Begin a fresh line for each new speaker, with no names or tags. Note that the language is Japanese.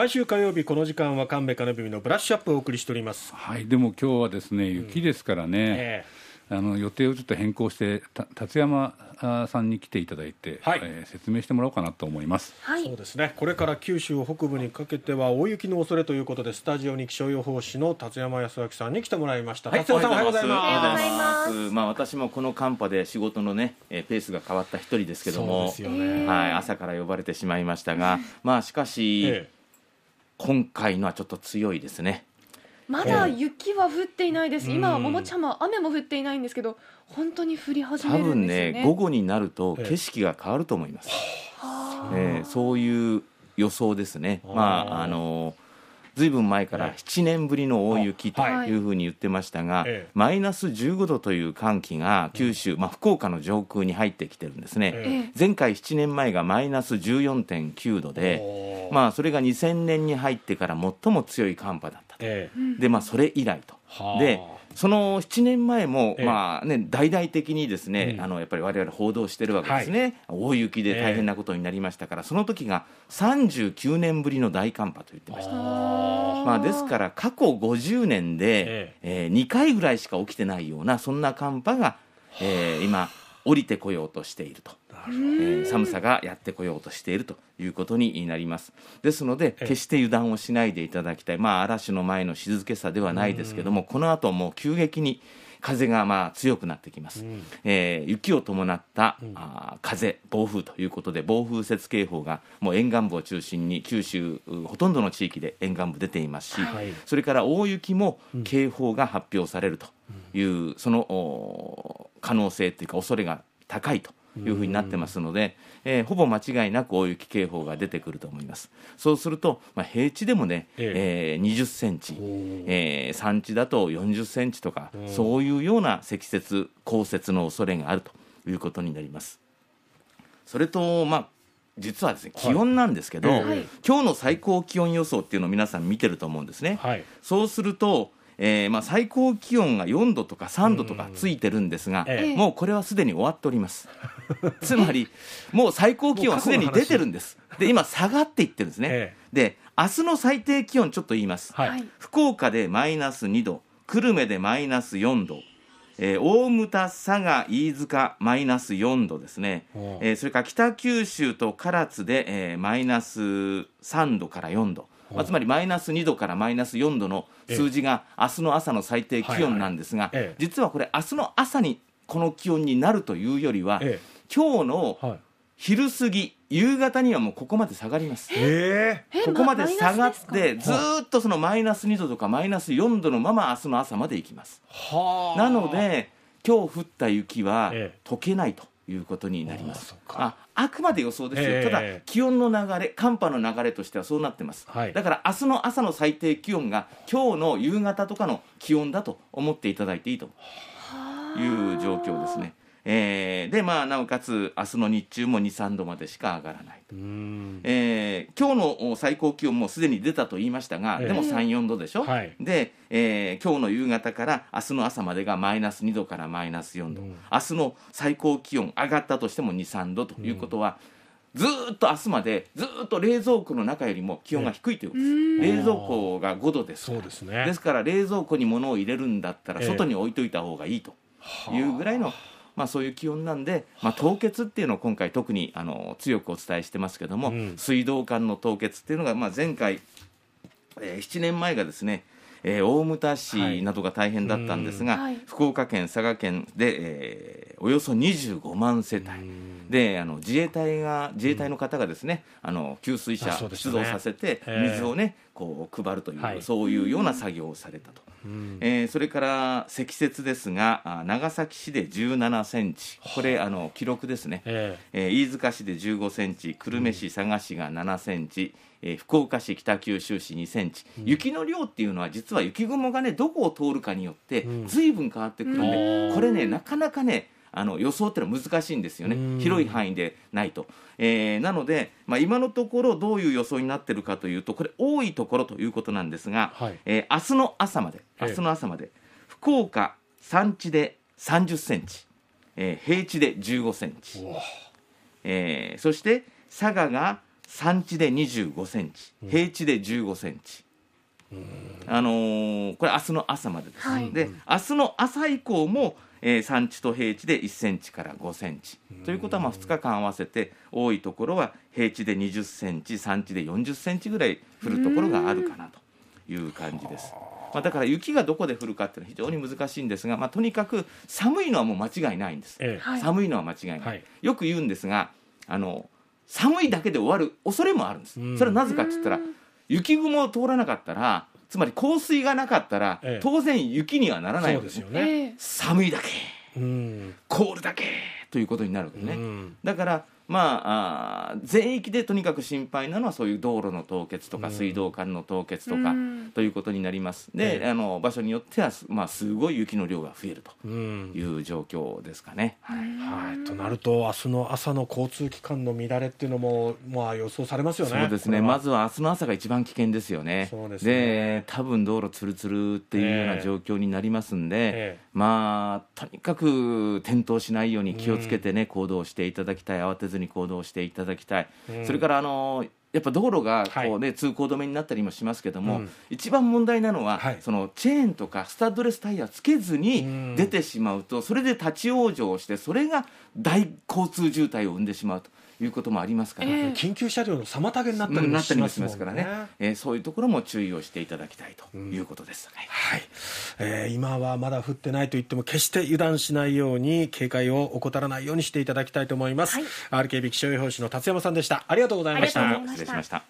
毎週火曜日この時間は神戸金文のブラッシュアップをお送りしております。
はいでも今日はですね雪ですからね、えーあの予定をちょっと変更して達山さんに来ていただいて、はい、えー、説明してもらおうかなと思います、
はい、そうですね。これから九州北部にかけては大雪の恐れということでスタジオに気象予報士の達山康明さんに来てもらいました、
はい、
達山さんおはようござい
ます。まあ私もこの寒波で仕事のねペースが変わった一人ですけども、ね、はい朝から呼ばれてしまいましたが、まあしかし、ええ、今回のはちょっと強いですね。
まだ雪は降っていないです、今は桃ちゃんも雨も降っていないんですけど本当に降り始めるんですよね。
多分ね午後になると景色が変わると思います、えー、そういう予想ですね。まああのずいぶん前から7年ぶりの大雪とい。うふうに言ってましたが、マイナス15度という寒気が九州、まあ、福岡の上空に入ってきてるんですね、前回7年前がマイナス14.9度で、まあ、それが2000年に入ってから最も強い寒波だったと、でまあ、それ以来と。でその7年前も、ええ、まあね、大々的にですね、うん、あのやっぱり我々報道してるわけですね、はい、大雪で大変なことになりましたから、え、その時が39年ぶりの大寒波と言ってました。まあ、ですから過去50年で、ええ。ー、2回ぐらいしか起きてないようなそんな寒波が、えー、今降りてこようとしていると。えー、寒さがやってこようとしているということになります。ですので決して油断をしないでいただきたい、まあ、嵐の前の静けさではないですけどもこの後もう急激に風がまあ強くなってきます、うん、えー、雪を伴った、うん、あ風暴風ということで暴風雪警報がもう沿岸部を中心に九州ほとんどの地域で沿岸部出ていますし、はい、それから大雪も警報が発表されるという、うん、その可能性というか恐れが高いというふうになってますので、えー、ほぼ間違いなく大雪警報が出てくると思います。そうすると、まあ、平地でもね、ええ。ー、20センチ、えー、山地だと40センチとか、そういうような積雪降雪の恐れがあるということになります。それとまあ実はですね気温なんですけど、はい、今日の最高気温予想っていうのを皆さん見てると思うんですね、はい、そうするとえーまあ、最高気温が4度とか3度とかついてるんですが、ええ、もうこれはすでに終わっております。つまりもう最高気温はすでに出てるんです。で今下がっていってるんですね、え、で明日の最低気温ちょっと言います、はい、福岡でマイナス2度久留米でマイナス4度えー、大牟田、佐賀、飯塚、マイナス4度ですね、えー、それから北九州と唐津で、えー、マイナス3度から4度、まあ、つまりマイナス2度からマイナス4度の数字が明日の朝の最低気温なんですが、実はこれ明日の朝にこの気温になるというよりは、今日の昼過ぎ夕方にはもうここまで下がります、えー、ここまで下がってずっとそのマイナス2度とかマイナス4度のまま明日の朝までいきます。なので今日降った雪は溶けないということになります。ああくまで予想ですよ、えー、ただ気温の流れ寒波の流れとしてはそうなってます、はい、だから明日の朝の最低気温が今日の夕方とかの気温だと思っていただいていいという状況ですね。えー、でまあなおかつ明日の日中も23度までしか上がらないと、えー、今日の最高気温もすでに出たと言いましたが、えー、でも34度でしょ、はい、で、えー、今日の夕方から明日の朝までがマイナス2度からマイナス4度、明日の最高気温上がったとしても23度ということは、ずっと明日までずっと冷蔵庫の中よりも気温が低いということです、冷蔵庫が5度ですそうですね。ですから冷蔵庫に物を入れるんだったら外に置いといた方がいいというぐらいの、まあ、そういう気温なんで、まあ、凍結っていうのを今回特にあの強くお伝えしてますけども、うん、水道管の凍結っていうのが、まあ、前回、えー、7年前がですねえー、大牟田市などが大変だったんですが、はい、福岡県、佐賀県で、えー、およそ25万世帯。であの自衛隊が自衛隊の方がですね、あの給水車出動させて水をねこう配るという、はい、そういうような作業をされたと。えー、それから積雪ですが長崎市で17センチ。これあの記録ですね、えー、えー、飯塚市で15センチ。久留米市佐賀市が7センチ、えー、福岡市北九州市2センチ、うん、雪の量っていうのは実は雪雲がねどこを通るかによって随分変わってくるんで、うん、これねなかなかねあの予想ってのは難しいんですよね。広い範囲でないと、えー、なので、まあ、今のところどういう予想になってるかというとこれ多いところということなんですが、はい、えー、明日の朝まで明日の朝まで、福岡山地で30センチ、えー、平地で15センチ、えー、そして佐賀が山地で25センチ平地で15センチ、あのー、これ明日の朝までです、はい、で明日の朝以降も、えー、山地と平地で1センチから5センチ。ということはまあ2日間合わせて多いところは平地で20センチ山地で40センチぐらい降るところがあるかなという感じです。まあ、だから雪がどこで降るかっていうのは非常に難しいんですが、まあ、とにかく寒いのはもう間違いないんです、ええ、寒いのは間違いない、はい、よく言うんですがあの寒いだけで終わる恐れもあるんです、それはなぜかって言ったら雪雲を通らなかったらつまり降水がなかったら、ええ、当然雪にはならないわけですよね。寒いだけ、うん、凍るだけ。ということになるわけね、うん、だからまあ、あ全域でとにかく心配なのはそういう道路の凍結とか水道管の凍結とか、ということになります。で、あの場所によっては、まあ、すごい雪の量が増えるという状況ですかね。
はい、となると明日の朝の交通機関の乱れっていうのも、まあ、予想されますよね。
そうですね。まずは明日の朝が一番危険ですよね。そうですね。で多分道路つるつるっていうような状況になりますんで、えー、まあとにかく転倒しないように気をつけてね、行動していただきたい。慌てずに行動していただきたい、うん、それからあのやっぱ道路がこうね、はい、通行止めになったりもしますけども、うん、一番問題なのは、はい、そのチェーンとかスタッドレスタイヤつけずに出てしまうと、それで立ち往生してそれが大交通渋滞を生んでしまうと。いうこともありますから、え
ー、緊急車両の妨げになったりもします
ますからね、えー、そういうところも注意をしていただきたいということです、うん、
はい、えー、今はまだ降ってないと言っても決して油断しないように警戒を怠らないようにしていただきたいと思います、はい、RKB 気象予報士の達山さんでした。ありがとうございました。
失礼しました